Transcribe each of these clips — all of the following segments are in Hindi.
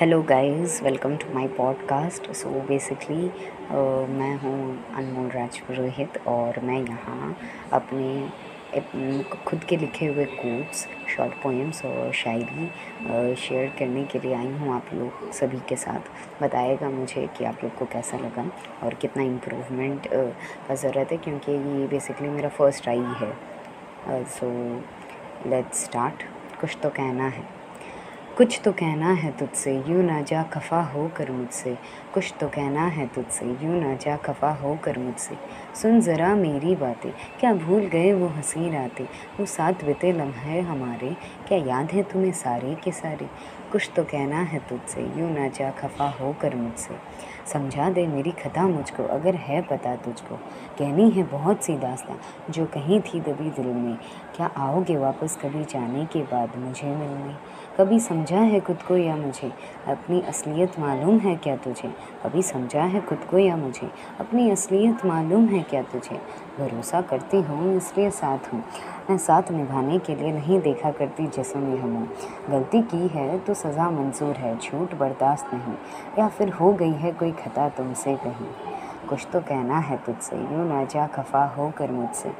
Hello guys welcome to my podcast so basically मैं हूँ अनमोल राज पुरोहित और मैं यहाँ अपने खुद के लिखे हुए कोट्स शॉर्ट पोएम्स और शायरी शेयर करने के लिए आई हूँ आप लोग सभी के साथ। बताएगा मुझे कि आप लोग को कैसा लगा और कितना इम्प्रूवमेंट का ज़रूरत है क्योंकि ये बेसिकली मेरा फ़र्स्ट ट्राई है। सो लेट्स स्टार्ट कुछ तो कहना है। कुछ तो कहना है तुझसे, यूँ ना जा खफा हो कर मुझसे। कुछ तो कहना है तुझसे, यूँ ना जा खफा हो कर मुझसे। सुन ज़रा मेरी बातें, क्या भूल गए वो हँसी रातें? वो साथ बिते लम्हे हमारे, क्या याद है तुम्हें सारे के सारे? कुछ तो कहना है तुझसे, यूँ ना जा खफा हो कर मुझसे। समझा दे मेरी खता मुझको, अगर है पता तुझको। कहनी है बहुत सी दास्तां, जो कहीं थी दबी दिल में। क्या आओगे वापस कभी जाने के बाद मुझे मिलने? कभी समझा है खुद को या मुझे? अपनी असलियत मालूम है क्या तुझे? कभी समझा है खुद को या मुझे? अपनी असलियत मालूम है क्या तुझे? भरोसा करती हूँ, इसलिए साथ हूँ। साथ निभाने के लिए नहीं देखा करती जिसम में हूँ गलती की है तो सज़ा मंजूर है, झूठ बर्दाश्त नहीं, या फिर हो गई है कोई खता तुमसे कहीं। कुछ तो कहना है तुझसे, यूँ ना जा खफा हो कर मुझसे।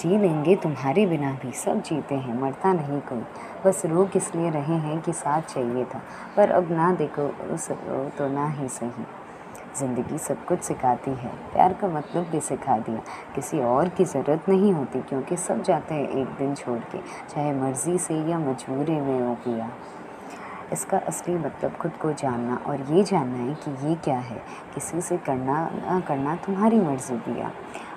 जी लेंगे तुम्हारे बिना भी, सब जीते हैं, मरता नहीं कोई। बस रोग इसलिए रहे हैं कि साथ चाहिए था, पर अब ना देखो तो ना ही सही। ज़िंदगी सब कुछ सिखाती है। प्यार का मतलब भी सिखा दिया। किसी और की ज़रूरत नहीं होती, क्योंकि सब जाते हैं एक दिन छोड़ के, चाहे मर्ज़ी से या मजबूरी में हो गया इसका असली मतलब खुद को जानना और ये जानना है कि ये क्या है। किसी से करना करना तुम्हारी मर्ज़ी पिया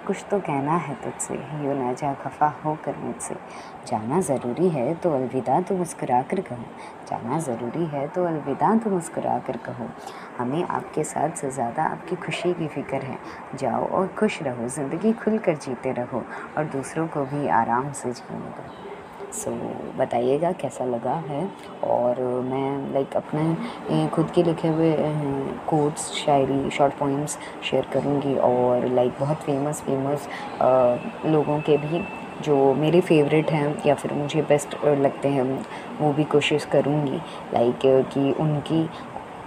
कुछ तो कहना है तुझसे। यो ना जा खफा होकर मुझसे। जाना ज़रूरी है तो अलविदा तो मुस्कुरा कर कहो। जाना ज़रूरी है तो अलविदा तो मुस्कुरा कर कहो। हमें आपके साथ से ज़्यादा आपकी खुशी की फ़िक्र है। जाओ और खुश रहो, ज़िंदगी खुल कर जीते रहो और दूसरों को भी आराम से जीने दो। सो so, बताइएगा कैसा लगा है? और मैं लाइक अपने खुद के लिखे हुए कोट्स शायरी शॉर्ट पोइम्स शेयर करूँगी और लाइक बहुत फ़ेमस फ़ेमस लोगों के भी जो मेरे फेवरेट हैं या फिर मुझे बेस्ट लगते हैं वो भी कोशिश करूँगी लाइक कि उनकी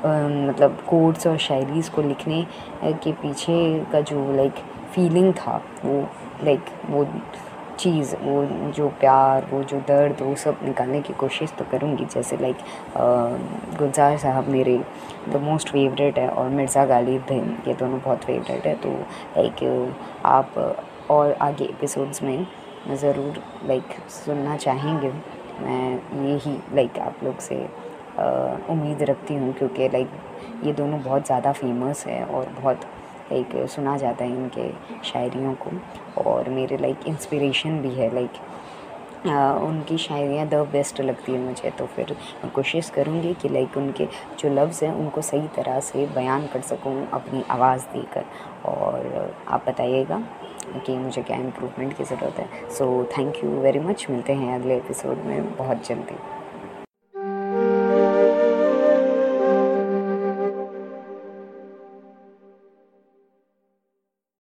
मतलब कोट्स और शायरीज़ को लिखने के पीछे का जो लाइक फीलिंग था वो लाइक वो चीज़, वो, जो प्यार, वो, जो दर्द, वो सब निकालने की कोशिश तो करूँगी। जैसे लाइक गुलजार साहब मेरे द मोस्ट फेवरेट है और मिर्ज़ा गालिब भी ये दोनों बहुत फेवरेट है। तो लाइक आप और आगे एपिसोड्स में ज़रूर लाइक सुनना चाहेंगे। मैं यही लाइक आप लोग से उम्मीद रखती हूँ क्योंकि लाइक ये दोनों बहुत ज़्यादा फ़ेमस है और बहुत लाइक सुना जाता है इनके शायरियों को और मेरे लाइक इंस्पिरेशन भी है लाइक उनकी शायरियाँ द बेस्ट लगती है मुझे तो फिर मैं कोशिश करूँगी कि लाइक उनके जो लफ्ज़ हैं, उनको सही तरह से बयान कर सकूँ अपनी आवाज़ देकर। और आप बताइएगा कि मुझे क्या इम्प्रूवमेंट की ज़रूरत है। So thank you very much मिलते हैं अगले एपिसोड में। बहुत जल्दी।